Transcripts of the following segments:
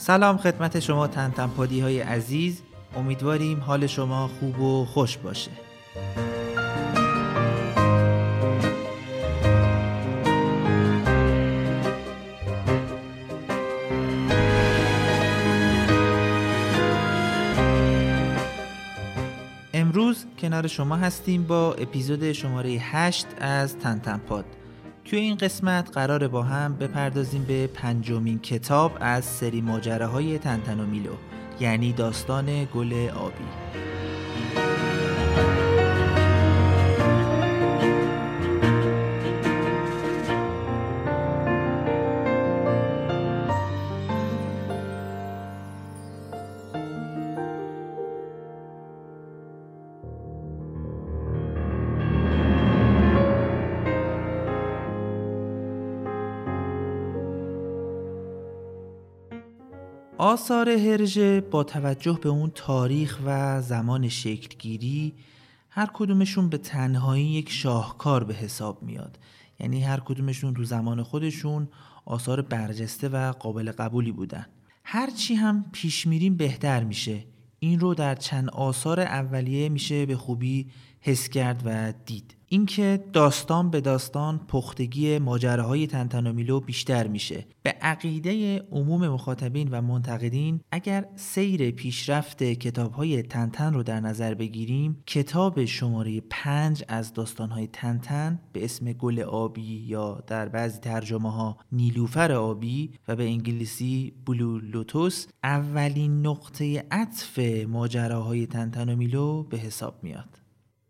سلام خدمت شما تنتنپادی های عزیز. امیدواریم حال شما خوب و خوش باشه. امروز کنار شما هستیم با اپیزود شماره 8 از تنتنپاد. توی این قسمت قراره با هم بپردازیم به پنجمین کتاب از سری ماجراهای تنتن و میلو یعنی داستان گل آبی. آثار هرژه با توجه به اون تاریخ و زمان شکلگیری هر کدومشون به تنهایی یک شاهکار به حساب میاد. یعنی هر کدومشون تو زمان خودشون آثار برجسته و قابل قبولی بودن. هرچی هم پیش میریم بهتر میشه. این رو در چند آثار اولیه میشه به خوبی حس کرد و دید. اینکه داستان به داستان پختگی ماجراهای تنتنومیلو بیشتر میشه. به عقیده عموم مخاطبین و منتقدین اگر سیر پیشرفت کتابهای تنتن رو در نظر بگیریم کتاب شماره پنج از داستانهای تنتن به اسم گل آبی یا در بعضی ترجمه ها نیلوفر آبی و به انگلیسی بلو لوتوس اولین نقطه عطف ماجراهای تنتنومیلو به حساب میاد.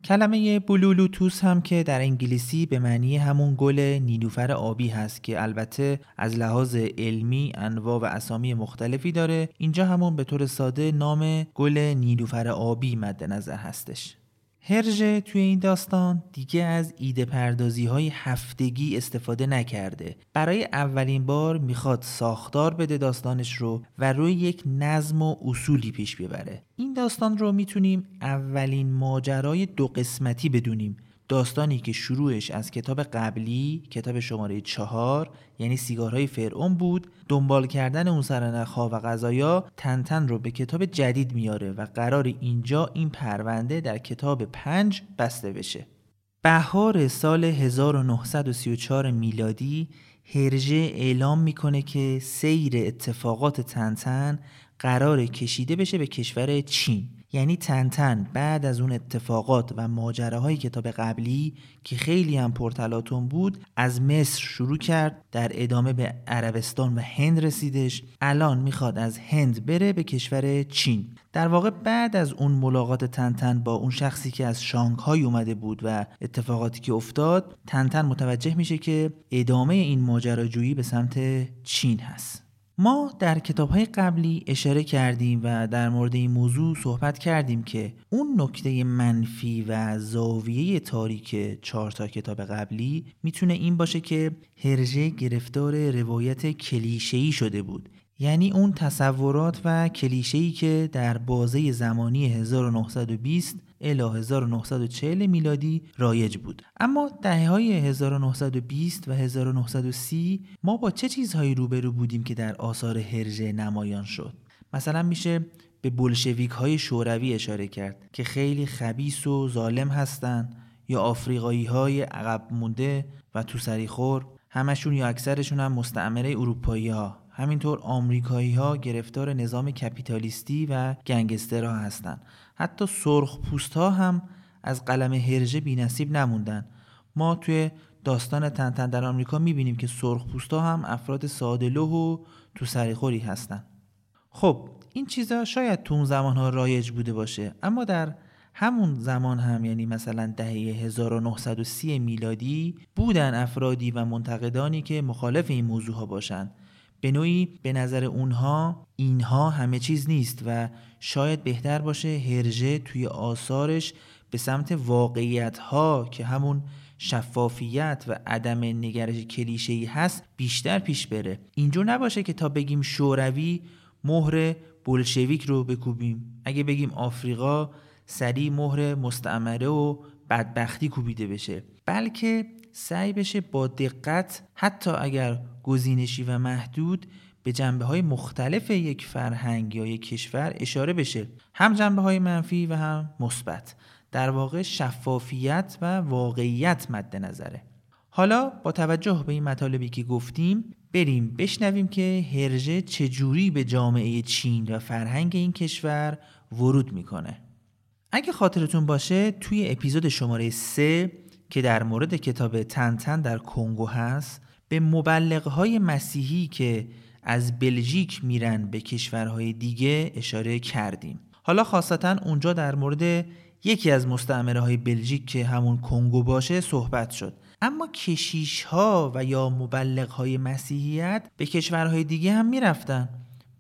کلمه بلولوتوس هم که در انگلیسی به معنی همون گل نیلوفر آبی هست که البته از لحاظ علمی انواع و اسامی مختلفی داره. اینجا همون به طور ساده نام گل نیلوفر آبی مد نظر هستش. هرژه توی این داستان دیگه از ایده پردازی های هفتگی استفاده نکرده. برای اولین بار می‌خواد ساختار بده داستانش رو و روی یک نظم و اصولی پیش ببره. این داستان رو می‌تونیم اولین ماجرای دو قسمتی بدونیم. داستانی که شروعش از کتاب قبلی کتاب شماره چهار یعنی سیگارهای فرعون بود دنبال کردن اون سرنخها و غذایا تنتن رو به کتاب جدید میاره و قرار اینجا این پرونده در کتاب پنج بسته بشه. بهار سال 1934 میلادی هرژه اعلام می‌کنه که سیر اتفاقات تنتن قرار کشیده بشه به کشور چین. یعنی تنتن بعد از اون اتفاقات و ماجراهای کتاب قبلی که خیلی هم پرتلاتون بود از مصر شروع کرد در ادامه به عربستان و هند رسیدش. الان می‌خواد از هند بره به کشور چین. در واقع بعد از اون ملاقات تنتن با اون شخصی که از شانگهای اومده بود و اتفاقاتی که افتاد تنتن متوجه میشه که ادامه این ماجراجویی به سمت چین هست. ما در کتاب های قبلی اشاره کردیم و در مورد این موضوع صحبت کردیم که اون نکته منفی و زاویه تاریک چهار تا کتاب قبلی می‌تونه این باشه که هرژه گرفتار روایت کلیشه‌ای شده بود. یعنی اون تصورات و کلیشه‌ای که در بازه زمانی 1920 الی 1940 میلادی رایج بود. اما دهه های 1920 و 1930 ما با چه چیزهایی روبرو بودیم که در آثار هرژه نمایان شد؟ مثلا میشه به بلشویک های شوروی اشاره کرد که خیلی خبیس و ظالم هستند یا آفریقایی های عقب مونده و تو خور. همشون یا اکثرشون هم مستعمره اروپایی ها همینطور آمریکایی ها گرفتار نظام کپیتالیستی و گنگسترها هستند حتی سرخ پوست ها هم از قلم هرژه بی نصیب نموندن. ما توی داستان تنتن در آمریکا می‌بینیم که سرخ پوست ها هم افراد سادلو و تو سریخوری هستن. خب این چیزا شاید تو اون زمان ها رایج بوده باشه اما در همون زمان هم یعنی مثلا دهه 1930 میلادی بودن افرادی و منتقدانی که مخالف این موضوع ها باشن. به نوعی به نظر اونها اینها همه چیز نیست و شاید بهتر باشه هرژه توی آثارش به سمت واقعیت ها که همون شفافیت و عدم نگرش کلیشه‌ای هست بیشتر پیش بره. اینجور نباشه که تا بگیم شوروی مهر بلشویک رو بکوبیم. اگه بگیم آفریقا سریع مهر مستعمره و بدبختی کوبیده بشه. بلکه سعی بشه با دقت حتی اگر گزینشی و محدود به جنبه های مختلف یک فرهنگ یا یک کشور اشاره بشه. هم جنبه های منفی و هم مثبت. در واقع شفافیت و واقعیت مد نظره. حالا با توجه به این مطالبی که گفتیم بریم بشنویم که هرژه چجوری به جامعه چین و فرهنگ این کشور ورود می‌کنه. اگه خاطرتون باشه توی اپیزود شماره 3 که در مورد کتاب تنتن در کنگو هست به مبلغهای مسیحی که از بلژیک میرن به کشورهای دیگه اشاره کردیم. حالا خاصتا اونجا در مورد یکی از مستعمره های بلژیک که همون کنگو باشه صحبت شد. اما کشیش ها و یا مبلغ های مسیحیت به کشورهای دیگه هم می‌رفتن.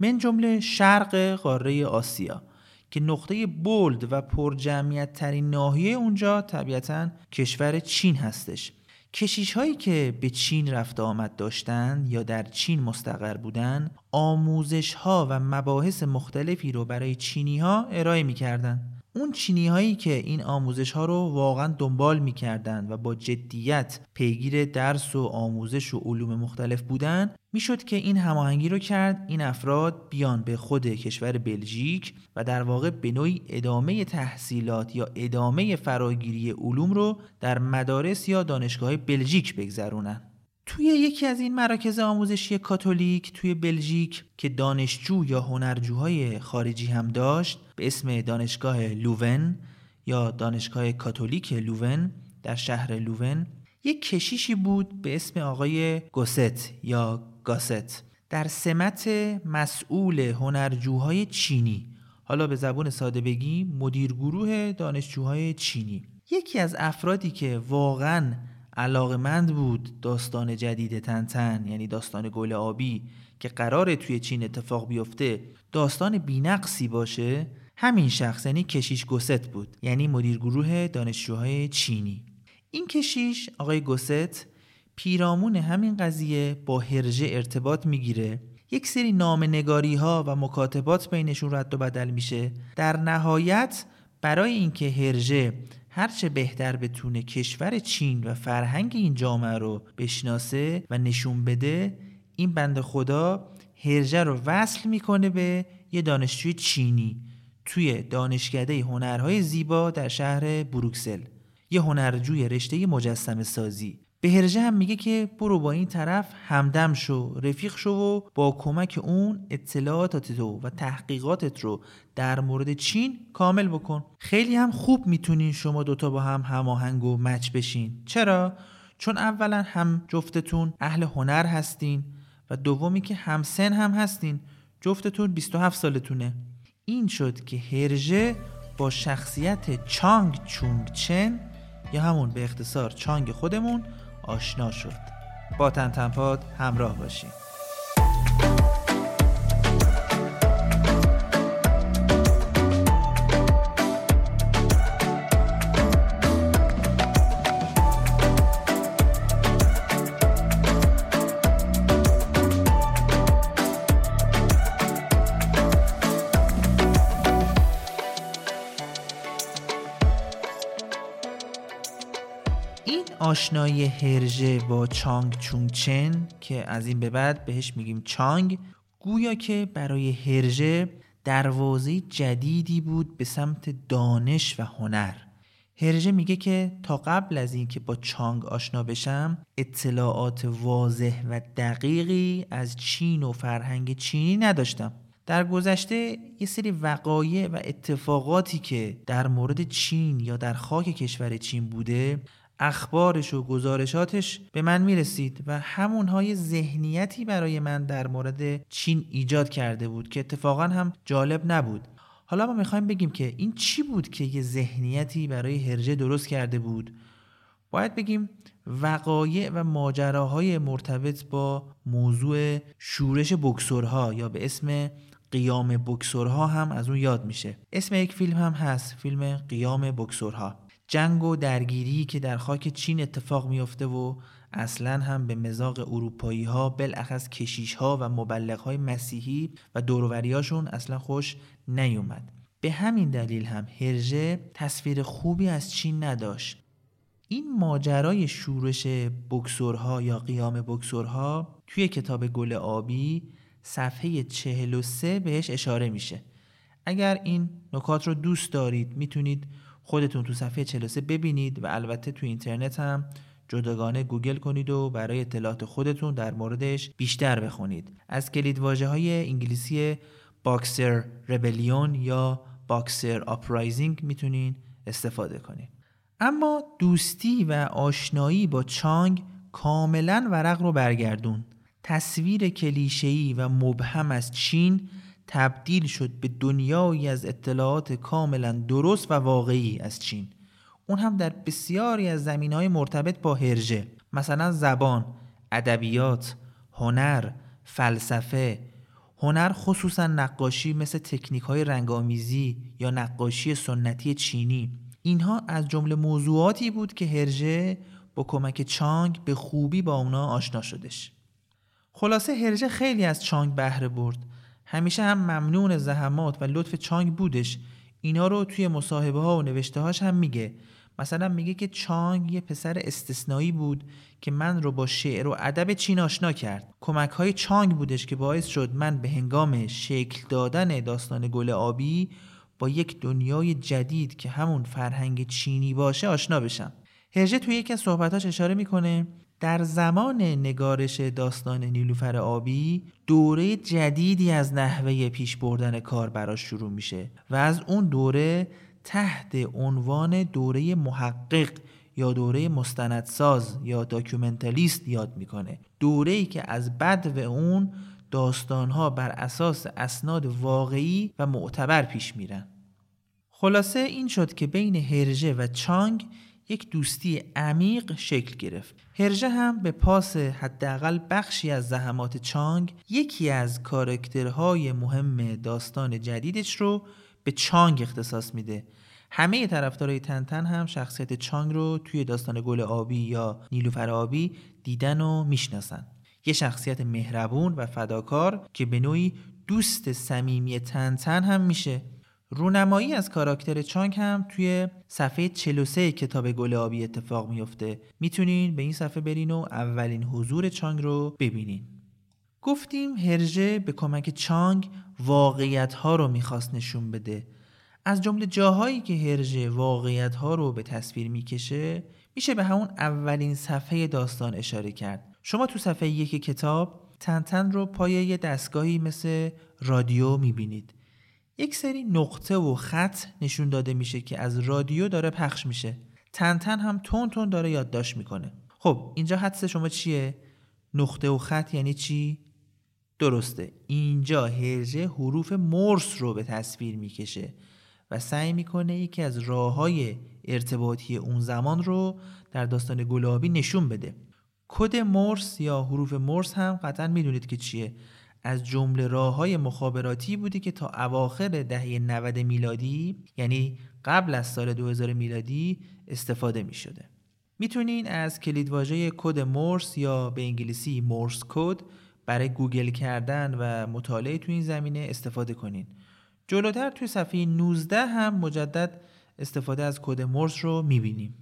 من جمله شرق قاره آسیا که نقطه بولد و پرجمعیت ترین ناحیه اونجا طبیعتا کشور چین هستش. کشیش هایی که به چین رفت آمد داشتند یا در چین مستقر بودند آموزش ها و مباحث مختلفی رو برای چینی ها ارائه می اون چینی هایی که این آموزش ها رو واقعا دنبال می‌کردند و با جدیت پیگیر درس و آموزش و علوم مختلف بودن می‌شد که این هماهنگی رو کرد این افراد بیان به خود کشور بلژیک و در واقع به نوعی ادامه تحصیلات یا ادامه فراگیری علوم رو در مدارس یا دانشگاه بلژیک بگذرونن. توی یکی از این مراکز آموزشی کاتولیک توی بلژیک که دانشجو یا هنرجوهای خارجی هم داشت به اسم دانشگاه لوون یا دانشگاه کاتولیک لوون در شهر لوون یک کشیشی بود به اسم آقای گوست یا گاست در سمت مسئول هنرجوهای چینی. حالا به زبان ساده بگی مدیر گروه دانشجوهای چینی. یکی از افرادی که واقعا علاقمند بود داستان جدید تنتن یعنی داستان گل آبی که قرار توی چین اتفاق بیفته داستان بینقصی باشه همین شخص یعنی کشیش گست بود یعنی مدیر گروه دانشجوهای چینی. این کشیش آقای گست پیرامون همین قضیه با هرژه ارتباط می‌گیره. یک سری نامنگاری ها و مکاتبات بینشون رد و بدل میشه. در نهایت برای اینکه هرژه هرچه بهتر بتونه کشور چین و فرهنگ این جامعه رو بشناسه و نشون بده این بند خدا هرجه رو وصل می‌کنه به یه دانشجوی چینی توی دانشکده هنرهای زیبا در شهر بروکسل. یه هنرجوی رشته مجسم سازی به هرژه هم میگه که برو با این طرف همدم شو رفیق شو و با کمک اون اطلاعاتت تو و تحقیقاتت رو در مورد چین کامل بکن. خیلی هم خوب می‌تونین شما دوتا با هم هماهنگ و مچ بشین. چرا؟ چون اولا هم جفتتون اهل هنر هستین و دومی که هم سن هم هستین. جفتتون 27 سالتونه. این شد که هرژه با شخصیت چانگ چونگ چن یا همون به اختصار چانگ خودمون آشنا شد. با تنتنپاد همراه باشید آشنایی هرژه با چانگ چونگ چن که از این به بعد بهش میگیم چانگ گویا که برای هرژه دروازه جدیدی بود به سمت دانش و هنر. هرژه میگه که تا قبل از اینکه با چانگ آشنا بشم اطلاعات واضح و دقیقی از چین و فرهنگ چینی نداشتم. در گذشته یه سری وقایع و اتفاقاتی که در مورد چین یا در خاک کشور چین بوده اخبارش و گزارشاتش به من می‌رسید و همونهای ذهنیتی برای من در مورد چین ایجاد کرده بود که اتفاقا هم جالب نبود. حالا ما می‌خوایم بگیم که این چی بود که یه ذهنیتی برای هرجه درست کرده بود؟ باید بگیم وقایع و ماجراهای مرتبط با موضوع شورش بکسورها یا به اسم قیام بکسورها هم از اون یاد میشه. اسم یک فیلم هم هست فیلم قیام بکسورها. جنگ و درگیری که در خاک چین اتفاق میافته و اصلا هم به مزاق اروپایی ها بالاخص کشیش ها و مبلغ های مسیحی و دوروریاشون اصلا خوش نیومد. به همین دلیل هم هرژه تصویر خوبی از چین نداشت. این ماجرای شورش بکسورها یا قیام بکسورها توی کتاب گل آبی صفحه 43 بهش اشاره میشه. اگر این نکات رو دوست دارید می‌تونید خودتون تو صفحه 43 ببینید و البته تو اینترنت هم جداگانه گوگل کنید و برای اطلاعات خودتون در موردش بیشتر بخونید. از کلیدواژه های انگلیسی Boxer Rebellion یا Boxer Uprising می‌تونین استفاده کنید. اما دوستی و آشنایی با چانگ کاملا ورق رو برگردوند. تصویر کلیشه‌ای و مبهم از چین تبدیل شد به دنیایی از اطلاعات کاملا درست و واقعی از چین. اون هم در بسیاری از زمین های مرتبط با هرژه مثلا زبان، ادبیات، هنر، فلسفه. هنر خصوصا نقاشی مثل تکنیک های رنگامیزی یا نقاشی سنتی چینی. اینها از جمله موضوعاتی بود که هرژه با کمک چانگ به خوبی با اونا آشنا شدش. خلاصه هرژه خیلی از چانگ بهره برد. همیشه هم ممنون زحمات و لطف چانگ بودش. اینا رو توی مصاحبه ها و نوشته هاش هم میگه. مثلا میگه که چانگ یه پسر استثنایی بود که من رو با شعر و ادب چین آشنا کرد. کمک های چانگ بودش که باعث شد من به هنگام شکل دادن داستان گل آبی با یک دنیای جدید که همون فرهنگ چینی باشه آشنا بشم. هرژه توی یکی از صحبتاش اشاره می‌کنه در زمان نگارش داستان نیلوفر آبی دوره جدیدی از نحوه پیش بردن کار براش شروع میشه و از اون دوره تحت عنوان دوره محقق یا دوره مستندساز یا داکیومنتالیست یاد می‌کنه. دوره ای که از بد و اون داستانها بر اساس اسناد واقعی و معتبر پیش میرن. خلاصه این شد که بین هرژه و چانگ یک دوستی عمیق شکل گرفت. هرژه هم به پاس حداقل بخشی از زحمات چانگ یکی از کارکترهای مهم داستان جدیدش رو به چانگ اختصاص میده. همه طرفدارای تنتن هم شخصیت چانگ رو توی داستان گل آبی یا نیلوفر آبی دیدن و می‌شناسن. یه شخصیت مهربون و فداکار که به نوعی دوست صمیمی تنتن هم میشه رونمایی از کاراکتر چانگ هم توی صفحه 43 کتاب گل آبی اتفاق میفته می‌تونین به این صفحه برین و اولین حضور چانگ رو ببینین. گفتیم هرژه به کمک چانگ واقعیت ها رو می‌خواست نشون بده. از جمله جاهایی که هرژه واقعیت ها رو به تصویر می‌کشه میشه به همون اولین صفحه داستان اشاره کرد. شما تو صفحه یک کتاب تنتن رو پای یه دستگاهی مثل رادیو می‌بینید. یک سری نقطه و خط نشون داده میشه که از رادیو داره پخش میشه. تنتن هم تون تون داره یادداشت می‌کنه. خب اینجا حدس شما چیه؟ نقطه و خط یعنی چی؟ درسته. اینجا هرژه حروف مرس رو به تصویر می‌کشه و سعی می‌کنه یکی از راه های ارتباطی اون زمان رو در داستان گلابی نشون بده. کد مرس یا حروف مرس هم قطعا می‌دونید که چیه. از جمله راه های مخابراتی بوده که تا اواخر دهه 90 میلادی یعنی قبل از سال 2000 میلادی استفاده می شده. می‌تونین از کلیدواژه کد مورس یا به انگلیسی Morse code برای گوگل کردن و مطالعه تو این زمینه استفاده کنین. جلوتر توی صفحه 19 هم مجدد استفاده از کد مورس رو می‌بینیم.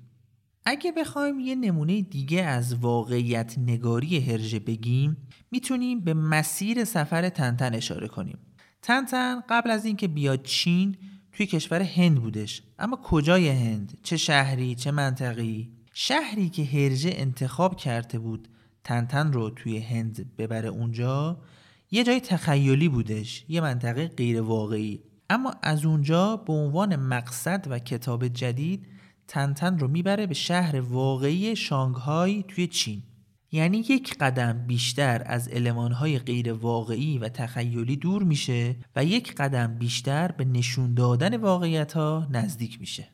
اگه بخوایم یه نمونه دیگه از واقعیت نگاری هرژه بگیم می‌تونیم به مسیر سفر تنتن اشاره کنیم. تنتن قبل از اینکه بیاد چین توی کشور هند بودش. اما کجای هند؟ چه شهری چه منطقی شهری که هرژه انتخاب کرده بود تنتن رو توی هند ببره اونجا یه جای تخیلی بودش یه منطقه غیر واقعی اما از اونجا به عنوان مقصد و کتاب جدید تنتن رو می‌بره به شهر واقعی شانگهای توی چین. یعنی یک قدم بیشتر از المانهای غیر واقعی و تخیلی دور میشه و یک قدم بیشتر به نشون دادن واقعیت ها نزدیک میشه.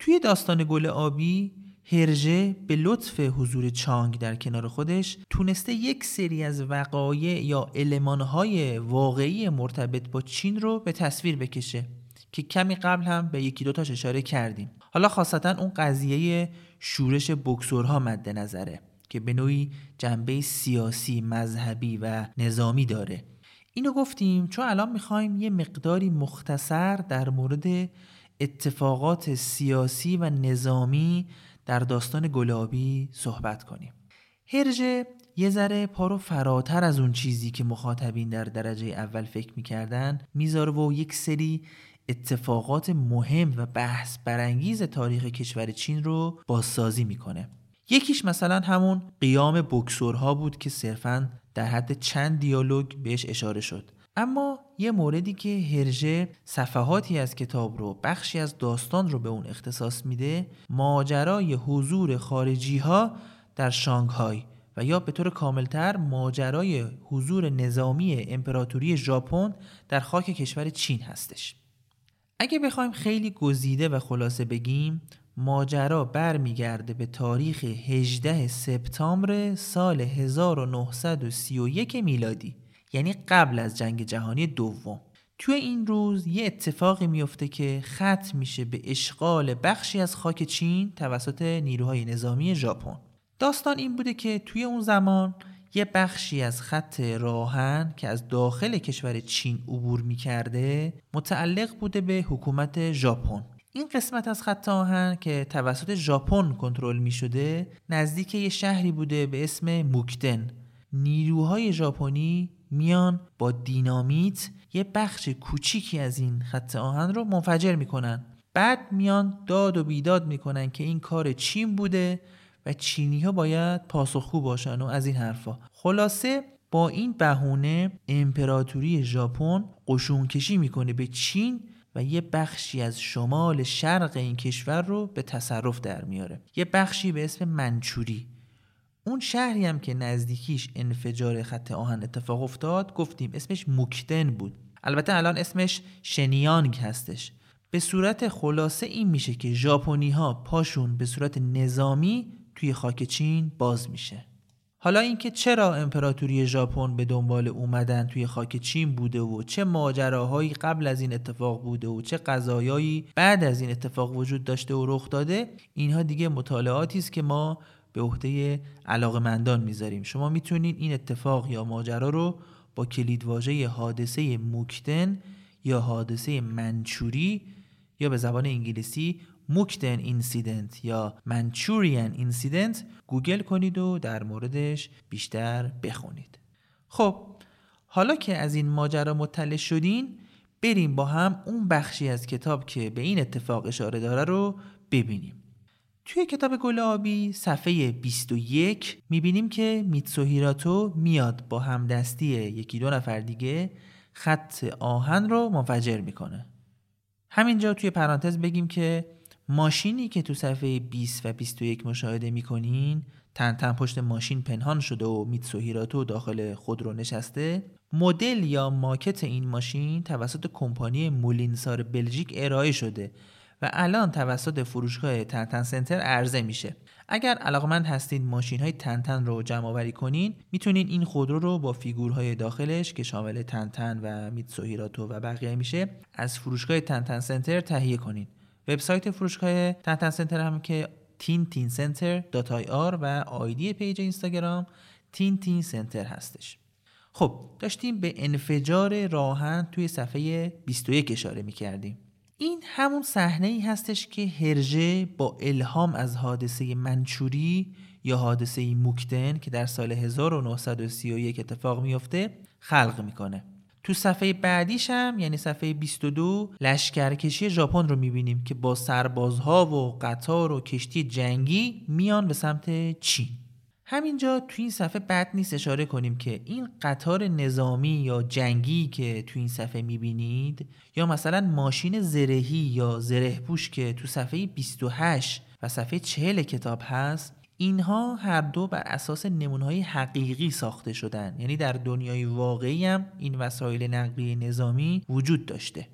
توی داستان گل آبی هرژه به لطف حضور چانگ در کنار خودش تونسته یک سری از وقایع یا المانهای واقعی مرتبط با چین رو به تصویر بکشه که کمی قبل هم به یکی دوتاش اشاره کردیم. حالا خاصتا اون قضیه شورش بکسورها مد نظره که به نوعی جنبه سیاسی، مذهبی و نظامی داره. اینو گفتیم چون الان می‌خوایم یه مقداری مختصر در مورد اتفاقات سیاسی و نظامی در داستان گلابی صحبت کنیم. هرژه یه ذره پا رو فراتر از اون چیزی که مخاطبین در درجه اول فکر می‌کردن می‌ذاره و یک سری اتفاقات مهم و بحث برانگیز تاریخ کشور چین رو بازسازی می‌کنه. یکیش مثلا همون قیام بکسورها بود که صرفا در حد چند دیالوگ بهش اشاره شد. اما یه موردی که هرژه صفحاتی از کتاب رو بخشی از داستان رو به اون اختصاص میده ماجرای حضور خارجی ها در شانگهای و یا به طور کاملتر ماجرای حضور نظامی امپراتوری ژاپن در خاک کشور چین هستش. اگه بخوایم خیلی گزیده و خلاصه بگیم ماجرا برمیگرده به تاریخ 18 سپتامبر سال 1931 میلادی یعنی قبل از جنگ جهانی دوم. توی این روز یه اتفاقی میفته که ختم میشه به اشغال بخشی از خاک چین توسط نیروهای نظامی ژاپن. داستان این بوده که توی اون زمان یه بخشی از خط راهن که از داخل کشور چین عبور می‌کرده متعلق بوده به حکومت ژاپن. این قسمت از خط آهن که توسط ژاپن کنترل می شده نزدیک یه شهری بوده به اسم موکتن نیروهای ژاپنی میان با دینامیت یه بخش کوچیکی از این خط آهن رو منفجر می‌کنن. بعد میان داد و بیداد می‌کنن که این کار چین بوده و چینی ها باید پاسخگو باشن و از این حرفا. خلاصه با این بهونه امپراتوری ژاپن قشون کشی می‌کنه به چین و یه بخشی از شمال شرق این کشور رو به تصرف در میاره. یه بخشی به اسم منچوری. اون شهری هم که نزدیکیش انفجار خط آهن اتفاق افتاد گفتیم اسمش موکتن بود. البته الان اسمش شنیانگ هستش. به صورت خلاصه این میشه که ژاپنی ها پاشون به صورت نظامی توی خاک چین باز میشه. حالا اینکه چرا امپراتوری ژاپن به دنبال اومدن توی خاک چین بوده و چه ماجراهایی قبل از این اتفاق بوده و چه قضایایی بعد از این اتفاق وجود داشته و رخ داده اینها دیگه مطالعاتی است که ما به عهده علاقمندان می‌ذاریم. شما می‌تونید این اتفاق یا ماجرا رو با کلیدواژه حادثه موکدن یا حادثه منچوری یا به زبان انگلیسی Mukden Incident یا Manchurian Incident گوگل کنید و در موردش بیشتر بخونید. خب حالا که از این ماجرا مطلع شدین بریم با هم اون بخشی از کتاب که به این اتفاق اشاره داره رو ببینیم. توی کتاب گل آبی صفحه 21 می‌بینیم که میتسوهیراتو میاد با همدستی یکی دو نفر دیگه خط آهن رو منفجر می‌کنه. همینجا توی پرانتز بگیم که ماشینی که تو صفحه 20 و 21 مشاهده می‌کنین تن تن پشت ماشین پنهان شده و میتسوهیراتو داخل خودرو نشسته مدل یا ماکت این ماشین توسط کمپانی مولینسار بلژیک ارائه شده و الان توسط فروشگاه تنتن سنتر عرضه میشه. اگر علاقمند هستید ماشین های تنتن رو جمع آوری کنین می‌تونین این خودرو رو با فیگورهای داخلش که شامل تنتن و میتسوهیراتو و بقیه میشه از فروشگاه تن‌تن center تهیه کنین. وبسایت فروشگاه تن‌تن center هم که تین تین سنتر دات آی آر و آیدی page اینستاگرام Tintin Center هستش. خب داشتیم به انفجار راه‌آهن توی صفحه 21 اشاره می کردیم این همون صحنه ای هستش که هرژه با الهام از حادثه منچوری یا حادثه موکدن که در سال 1931 اتفاق میفته خلق می‌کنه. تو صفحه بعدیش هم یعنی صفحه 22 لشکرکشی ژاپن رو می‌بینیم که با سربازها و قطار و کشتی جنگی میان به سمت چین. همینجا تو این صفحه بد نیست اشاره کنیم که این قطار نظامی یا جنگی که تو این صفحه می‌بینید یا مثلا ماشین زرهی یا زره پوش که تو صفحه 28 و صفحه 40 کتاب هست اینها هر دو بر اساس نمونهای حقیقی ساخته شدن. یعنی در دنیای واقعی هم این وسایل نقلیه نظامی وجود داشته.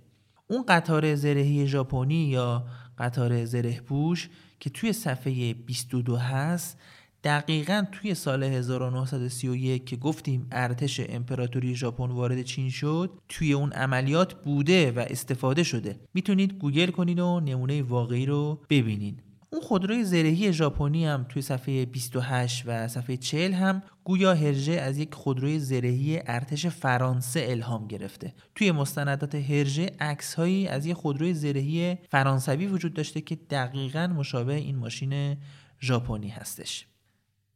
اون قطار زرهی ژاپنی یا قطار زره پوش که توی صفحه 22 هست دقیقا توی سال 1931 که گفتیم ارتش امپراتوری ژاپن وارد چین شد توی اون عملیات بوده و استفاده شده. می‌تونید گوگل کنید و نمونه واقعی رو ببینید. اون خودروی زرهی ژاپنی هم توی صفحه 28 و صفحه 40 هم گویا هرژه از یک خودروی زرهی ارتش فرانسه الهام گرفته. توی مستندات هرژه عکس هایی از یک خودروی زرهی فرانسوی وجود داشته که دقیقا مشابه این ماشین ژاپنی هستش.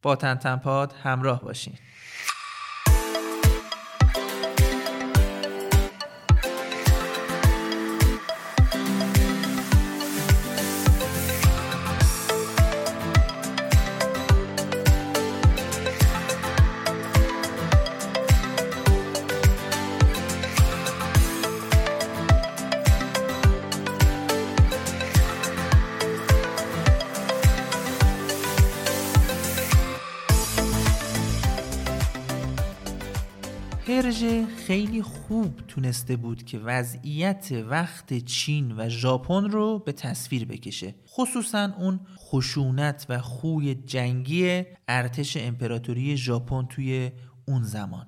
با تنتنپاد همراه باشین. خیلی خوب تونسته بود که وضعیت وقت چین و ژاپن رو به تصویر بکشه. خصوصا اون خشونت و خوی جنگی ارتش امپراتوری ژاپن توی اون زمان.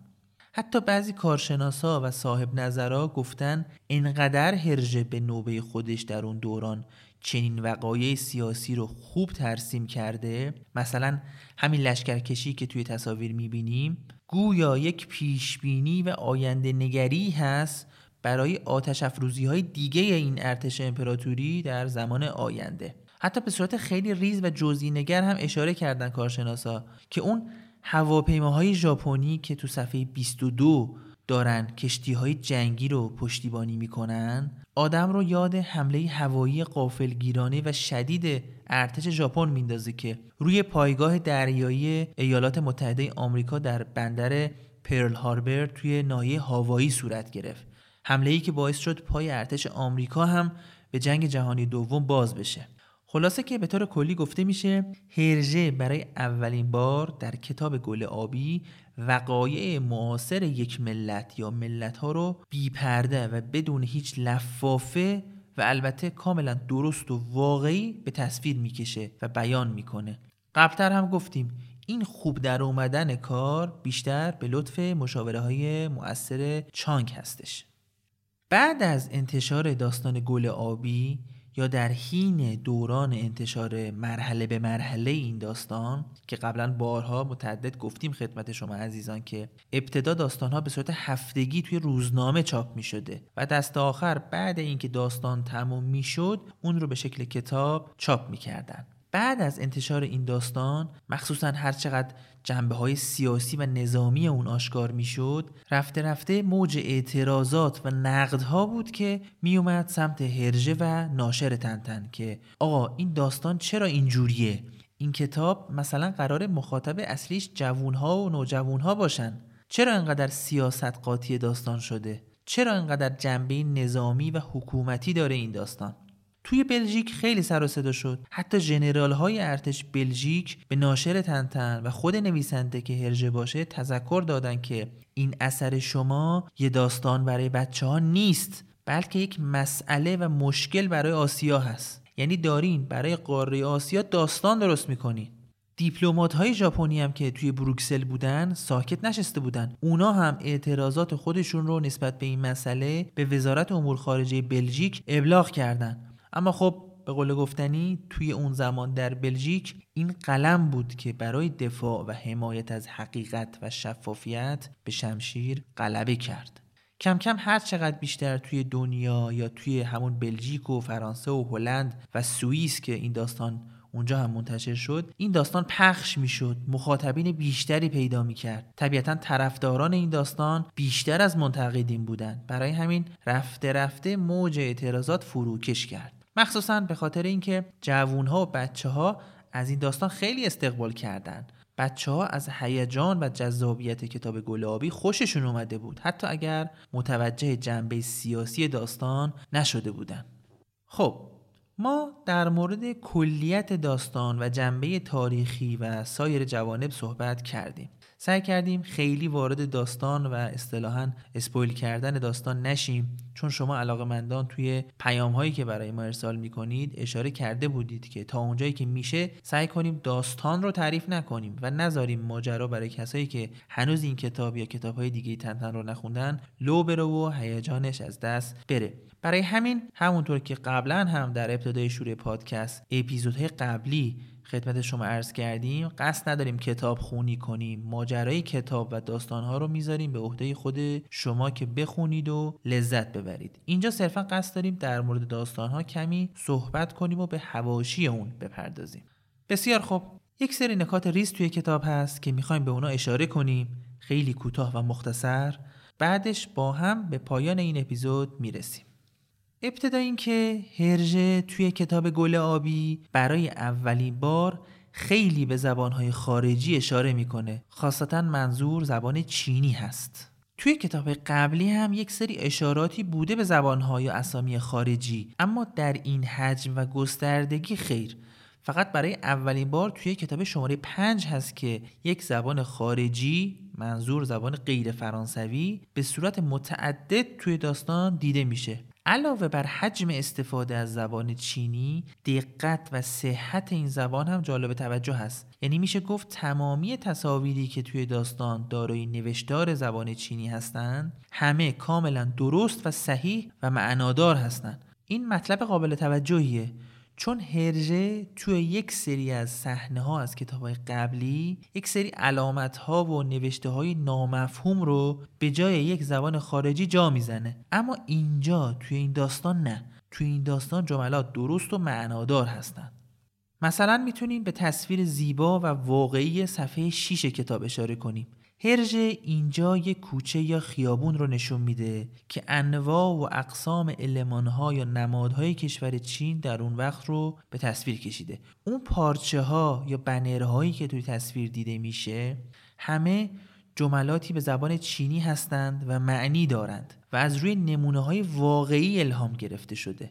حتی بعضی کارشناسا و صاحب نظرها گفتن انقدر هرژه به نوبه خودش در اون دوران چنین وقایع سیاسی رو خوب ترسیم کرده. مثلا همین لشکرکشی که توی تصاویر می‌بینیم گویا یک پیشبینی و آینده نگری هست برای آتش افروزی های دیگه این ارتش امپراتوری در زمان آینده. حتی به صورت خیلی ریز و جزئی نگر هم اشاره کردن کارشناسا که اون هواپیماهای ژاپنی که تو صفحه 22 دارن کشتی های جنگی رو پشتیبانی می‌کنن آدم رو یاد حمله هوایی قافلگیرانه و شدید ارتش ژاپن میندازه که روی پایگاه دریایی ایالات متحده آمریکا در بندر پرل هاربر توی ناحیه هاوایی صورت گرفت. حمله ای که باعث شد پای ارتش آمریکا هم به جنگ جهانی دوم باز بشه. خلاصه که به طور کلی گفته میشه هرژه برای اولین بار در کتاب گل آبی وقایع معاصر یک ملت یا ملت ها رو بی پرده و بدون هیچ لفافه و البته کاملا درست و واقعی به تصویر می‌کشه و بیان می‌کنه. قبلتر هم گفتیم این خوب در اومدن کار بیشتر به لطف مشاوره های مؤثر چانگ هستش. بعد از انتشار داستان گل آبی یا در حین دوران انتشار مرحله به مرحله این داستان که قبلا بارها متعدد گفتیم خدمت شما عزیزان که ابتدا داستانها به صورت هفتگی توی روزنامه چاپ می شده و دست آخر بعد اینکه داستان تموم می شد اون رو به شکل کتاب چاپ می کردن. بعد از انتشار این داستان مخصوصا هر چقدر جنبه های سیاسی و نظامی اون آشکار می‌شد رفته رفته موج اعتراضات و نقدها بود که میومد سمت هرژه و ناشر تنتن که آقا این داستان چرا اینجوریه؟ این کتاب مثلا قرار مخاطب اصلیش جوونها و نوجوونها باشن. چرا انقدر سیاست قاطی داستان شده؟ چرا انقدر جنبه نظامی و حکومتی داره این داستان؟ توی بلژیک خیلی سر و صدا شد. حتی ژنرال های ارتش بلژیک به ناشر تنتن و خود نویسنده که هرژه باشه تذکر دادن که این اثر شما یه داستان برای بچه ها نیست بلکه یک مسئله و مشکل برای آسیا هست. یعنی دارین برای قاره آسیا داستان درست می‌کنین. دیپلمات های ژاپنی هم که توی بروکسل بودن ساکت نشسته بودن. اونا هم اعتراضات خودشون رو نسبت به این مسئله به وزارت امور خارجه بلژیک ابلاغ کردند. اما خب به قول گفتنی توی اون زمان در بلژیک این قلم بود که برای دفاع و حمایت از حقیقت و شفافیت به شمشیر غلبه کرد. کم کم هر چقدر بیشتر توی دنیا یا توی همون بلژیک و فرانسه و هلند و سوئیس که این داستان اونجا هم منتشر شد این داستان پخش می‌شد. مخاطبین بیشتری پیدا می‌کرد. طبیعتا طرفداران این داستان بیشتر از منتقدین بودند برای همین رفته رفته موج اعتراضات فروکش کرد. مخصوصا به خاطر اینکه جوونها و بچه ها از این داستان خیلی استقبال کردن. بچه ها از هیجان و جذابیت کتاب گلابی خوششون اومده بود حتی اگر متوجه جنبه سیاسی داستان نشده بودن. خب ما در مورد کلیت داستان و جنبه تاریخی و سایر جوانب صحبت کردیم. سعی کردیم خیلی وارد داستان و اصطلاحا اسپویل کردن داستان نشیم چون شما علاقه مندان توی پیام هایی که برای ما ارسال می‌کنید اشاره کرده بودید که تا اونجایی که میشه سعی کنیم داستان رو تعریف نکنیم و نذاریم ماجرا برای کسایی که هنوز این کتاب یا کتاب های دیگه تنتن رو نخوندن لو بره و هیجانش از دست بره. برای همین همونطور که قبلا هم در ابتدای شروع پادکست اپیزودهای قبلی خدمت شما عرض کردیم قصد نداریم کتاب خونی کنیم. ماجرای کتاب و داستانها رو می‌ذاریم به عهده خود شما که بخونید و لذت ببرید. اینجا صرفا قصد داریم در مورد داستانها کمی صحبت کنیم و به هواشی اون بپردازیم. بسیار خوب. یک سری نکات ریز توی کتاب هست که می‌خوایم به اونا اشاره کنیم. خیلی کوتاه و مختصر. بعدش با هم به پایان این اپیزود می‌رسیم. ابتدا اینکه هرژه توی کتاب گل آبی برای اولین بار خیلی به زبانهای خارجی اشاره می‌کنه. خاصتا منظور زبان چینی هست. توی کتاب قبلی هم یک سری اشاراتی بوده به زبانهای یا اسامی خارجی اما در این حجم و گستردگی خیر. فقط برای اولین بار توی کتاب شماره پنج هست که یک زبان خارجی منظور زبان غیر فرانسوی به صورت متعدد توی داستان دیده میشه. علاوه بر حجم استفاده از زبان چینی دقت و صحت این زبان هم جالب توجه هست. یعنی میشه گفت تمامی تصاویری که توی داستان دارای نوشتار زبان چینی هستند همه کاملا درست و صحیح و معنادار هستند این مطلب قابل توجهیه. چون هرژه توی یک سری از صحنه ها از کتاب های قبلی یک سری علامت ها و نوشته های نامفهوم رو به جای یک زبان خارجی جا می‌زنه. اما اینجا توی این داستان نه. توی این داستان جملات درست و معنادار هستند مثلا می‌تونیم به تصویر زیبا و واقعی صفحه 6 کتاب اشاره کنیم. هرژه اینجا یک کوچه یا خیابون رو نشون میده که انواع و اقسام المانها یا نمادهای کشور چین در اون وقت رو به تصویر کشیده. اون پارچه ها یا بنرهایی که توی تصویر دیده میشه همه جملاتی به زبان چینی هستند و معنی دارند و از روی نمونه های واقعی الهام گرفته شده.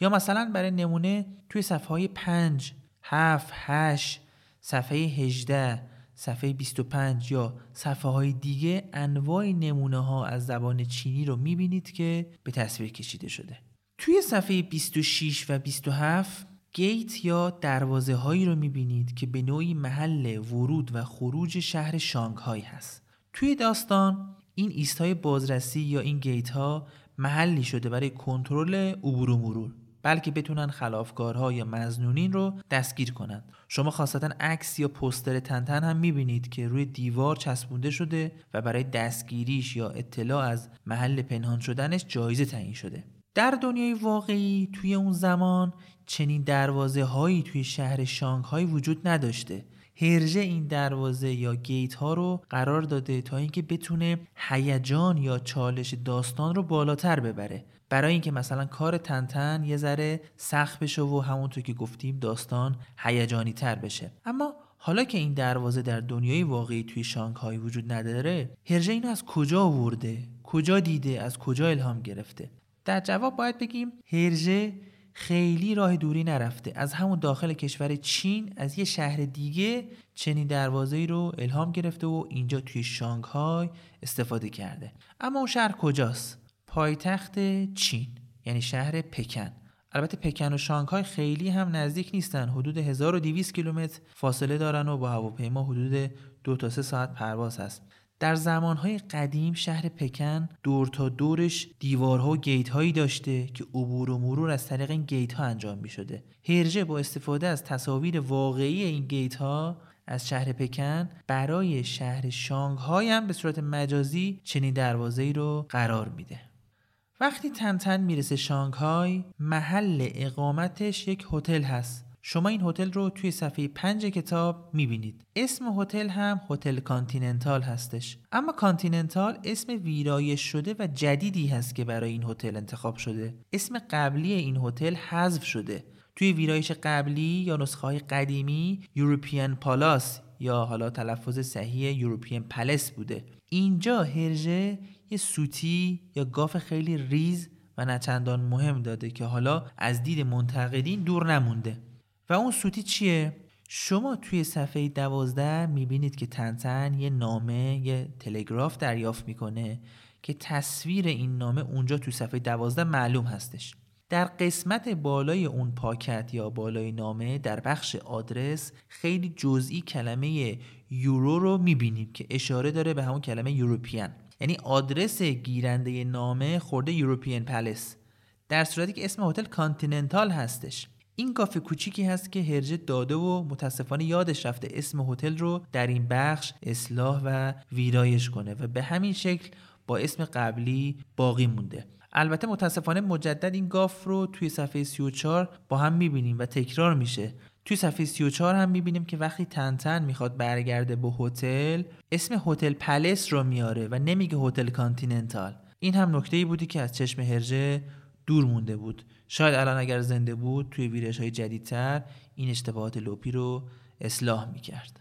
یا مثلا برای نمونه توی صفحه های 5 7 8 صفحه 18 صفحه 25 یا صفحه های دیگه انواع نمونه ها از زبان چینی رو می‌بینید که به تصویر کشیده شده. توی صفحه 26 و 27 گیت یا دروازه هایی رو می‌بینید که به نوعی محل ورود و خروج شهر شانگهای هست. توی داستان این ایستای بازرسی یا این گیت ها محلی شده برای کنترل عبور و مرور. بلکه بتونن خلافکارها یا مزنونین رو دستگیر کنند شما خاصتا عکس یا پوستر تنتن هم می‌بینید که روی دیوار چسبونده شده و برای دستگیریش یا اطلاع از محل پنهان شدنش جایزه تعیین شده. در دنیای واقعی توی اون زمان چنین دروازه هایی توی شهر شانگهای وجود نداشته. هرژه این دروازه یا گیت ها رو قرار داده تا اینکه بتونه هیجان یا چالش داستان رو بالاتر ببره. برای اینکه مثلا کار تنتن یه ذره سخت بشه و همونطور که گفتیم داستان هیجانی تر بشه. اما حالا که این دروازه در دنیای واقعی توی شانگهای وجود نداره هرژه اینو از کجا آورده؟ کجا دیده؟ از کجا الهام گرفته؟ در جواب باید بگیم هرژه خیلی راه دوری نرفته. از همون داخل کشور چین از یه شهر دیگه چنین دروازه‌ای رو الهام گرفته و اینجا توی شانگهای استفاده کرده. اما اون شهر کجاست؟ پایتخت چین یعنی شهر پکن. البته پکن و شانگهای خیلی هم نزدیک نیستن. حدود 1200 کیلومتر فاصله دارن و با هواپیما حدود دو تا سه ساعت پرواز هست. در زمانهای قدیم شهر پکن دور تا دورش دیوارها و گیت هایی داشته که عبور و مرور از طریق این گیت ها انجام می شده هرژه با استفاده از تصاویر واقعی این گیت ها از شهر پکن برای شهر شانگهای هم به صورت مجازی چنین دروازه ای رو قرار میده. وقتی تن‌تن می‌رسه شانگهای محل اقامتش یک هتل هست. شما این هتل رو توی صفحه پنج کتاب می‌بینید. اسم هتل هم هتل کانتیننتال هستش. اما کانتیننتال اسم ویرایش شده و جدیدی هست که برای این هتل انتخاب شده. اسم قبلی این هتل حذف شده. توی ویرایش قبلی یا نسخه قدیمی یوروپیان پالاس یا حالا تلفظ صحیح یوروپیان پلس بوده. اینجا هرژه یه سوتی یا گاف خیلی ریز و نچندان مهم داده که حالا از دید منتقدین دور نمونده. و اون سوتی چیه؟ شما توی صفحه دوازده می‌بینید که تنتن یه نامه یه تلگراف دریافت می‌کنه که تصویر این نامه اونجا توی صفحه دوازده معلوم هستش. در قسمت بالای اون پاکت یا بالای نامه در بخش آدرس خیلی جزئی کلمه یورو رو می‌بینیم که اشاره داره به همون کلمه European یعنی آدرس گیرنده نامه خورده European Palace. در صورتی که اسم هتل کانتیننتال هستش. این گاف کوچیکی هست که هرژه داده و متاسفانه یادش رفته اسم هتل رو در این بخش اصلاح و ویرایش کنه و به همین شکل با اسم قبلی باقی مونده. البته متاسفانه مجدد این گاف رو توی صفحه 34 با هم می‌بینیم و تکرار میشه. توی صفحه 34 هم می‌بینیم که وقتی تنتن می‌خواد برگرده به هتل اسم هتل Palace رو میاره و نمیگه هتل کانتیننتال. این هم نکته ای بود که از چشم هرژه دور مونده بود. شاید الان اگر زنده بود توی ویرایش های جدیدتر این اشتباهات لپی رو اصلاح می‌کرد.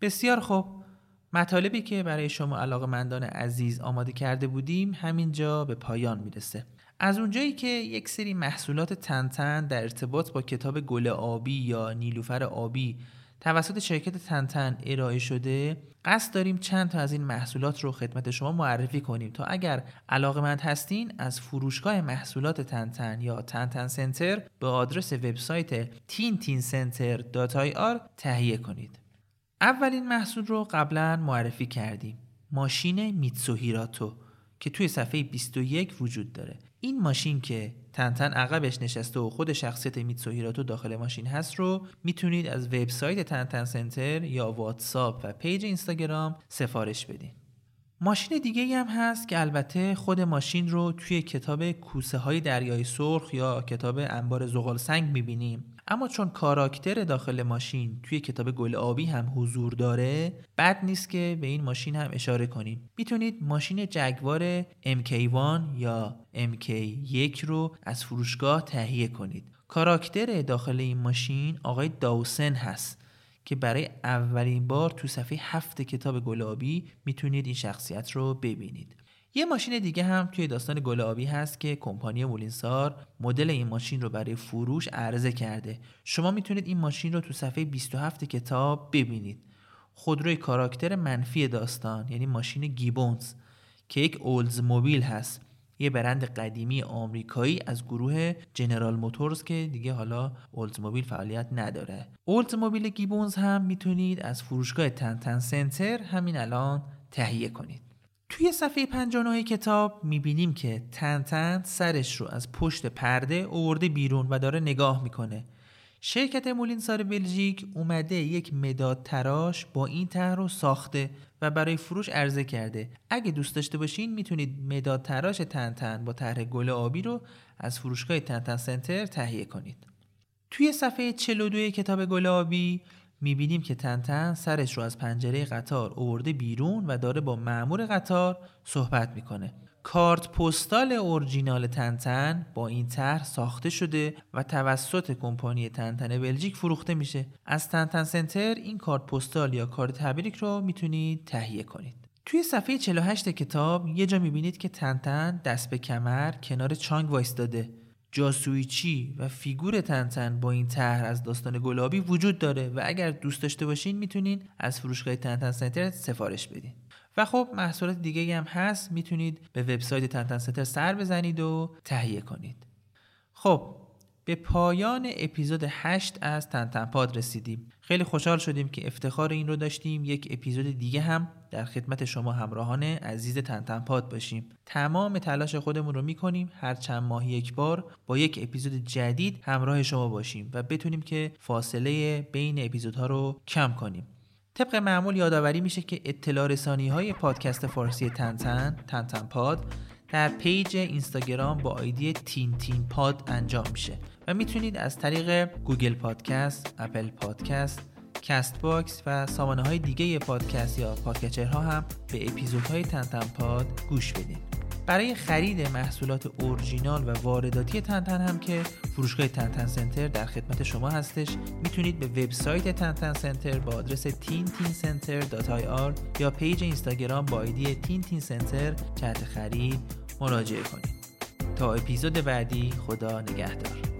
بسیار خوب. مطالبی که برای شما علاقه مندان عزیز آماده کرده بودیم همینجا به پایان می‌رسه. از اونجایی که یک سری محصولات تنتن در ارتباط با کتاب گل آبی یا نیلوفر آبی توسط شرکت تنتن ارائه شده قصد داریم چند تا از این محصولات رو خدمت شما معرفی کنیم تا اگر علاقمند هستین از فروشگاه محصولات تنتن یا تنتن سنتر به آدرس وبسایت tintincenter.ir تهیه کنید. اولین محصول رو قبلا معرفی کردیم ماشین میتسوهیراتو که توی صفحه 21 وجود داره. این ماشین که تنتن عقبش نشسته و خود شخصیت میتسوهیراتو داخل ماشین هست رو می‌تونید از وبسایت تنتن سنتر یا واتساپ و پیج اینستاگرام سفارش بدین. ماشین دیگه هم هست که البته خود ماشین رو توی کتاب کوسه های دریای سرخ یا کتاب انبار زغال سنگ می‌بینیم. اما چون کاراکتر داخل ماشین توی کتاب گل آبی هم حضور داره بد نیست که به این ماشین هم اشاره کنیم. می‌تونید ماشین جگوار MK1 یا MK1 رو از فروشگاه تهیه کنید. کاراکتر داخل این ماشین آقای داوسن هست که برای اولین بار تو صفحه هفت کتاب گلابی می‌تونید این شخصیت رو ببینید. یه ماشین دیگه هم توی داستان گلابی هست که کمپانی مولینسار مدل این ماشین رو برای فروش عرضه کرده. شما می‌تونید این ماشین رو تو صفحه 27 کتاب ببینید. خودروی کاراکتر منفی داستان یعنی ماشین گیبونز که یک اولز موبیل هست. یه برند قدیمی آمریکایی از گروه جنرال موتورز که دیگه حالا موبیل فعالیت نداره. موبیل گیبونز هم می‌تونید از فروشگاه تنتن سنتر همین الان تهیه کنید. توی صفحه 59 کتاب می‌بینیم که تنتن سرش رو از پشت پرده اوورده بیرون و داره نگاه می‌کنه. شرکت مولینسار بلژیک اومده یک مداد تراش با این طرح رو ساخته و برای فروش عرضه کرده. اگه دوست داشته باشین می‌تونید مداد تراش تنتن با طرح گل آبی رو از فروشگاه تنتن سنتر تهیه کنید. توی صفحه 42 کتاب گل آبی می‌بینیم که تنتن سرش رو از پنجره قطار اوورده بیرون و داره با معمور قطار صحبت می‌کنه. کارت پستال اورجینال تنتن با این طرح ساخته شده و توسط کمپانی تنتن بلژیک فروخته میشه. از تنتن سنتر این کارت پستال یا کارت تبریک رو می‌تونید تهیه کنید. توی صفحه 48 کتاب یه جا می‌بینید که تنتن دست به کمر کنار چانگ وایستاده. جاسویچی و فیگور تنتن با این طرح از داستان گلابی وجود داره و اگر دوست داشته باشین می‌تونین از فروشگاه تنتن سنتر سفارش بدین. و خب محصولات دیگه هم هست می‌تونید به وبسایت تنتن سنتر سر بزنید و تهیه کنید. خب به پایان اپیزود 8 از تنتن پاد رسیدیم. خیلی خوشحال شدیم که افتخار این رو داشتیم. یک اپیزود دیگه هم در خدمت شما همراهان عزیز تنتن پاد باشیم. تمام تلاش خودمون رو می‌کنیم هر چند ماهی یک بار با یک اپیزود جدید همراه شما باشیم و بتونیم که فاصله بین اپیزودها رو کم کنیم. طبق معمول یادآوری میشه که اطلاع رسانی های پادکست فارسی تنتن تنتن پاد در پیج اینستاگرام با آیدی تین تین پاد انجام میشه. و می‌تونید از طریق Google Podcast، Apple Podcast، Castbox و سامانه های دیگه پادکست یا podcatcher ها هم به اپیزودهای تنتن پاد گوش بدید. برای خرید محصولات اورجینال و وارداتی تنتن هم که فروشگاه تنتن سنتر در خدمت شما هستش می‌تونید به وبسایت تنتن سنتر با آدرس tintincenter.ir یا پیج اینستاگرام با آیدی تین سنتر جهت خرید مراجعه کنید تا اپیزود بعدی خدا نگهدار